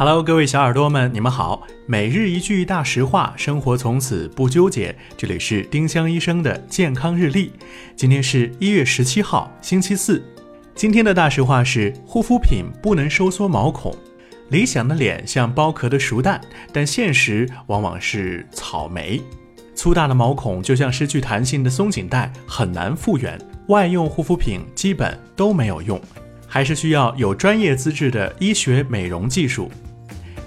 Hello，各位小耳朵们，你们好。每日一句大实话，生活从此不纠结。这里是丁香医生的健康日历。今天是一月十七号，星期四。今天的大实话是：护肤品不能收缩毛孔。理想的脸像剥壳的熟蛋，但现实往往是草莓。粗大的毛孔就像失去弹性的松紧带，很难复原。外用护肤品基本都没有用，还是需要有专业资质的医学美容技术。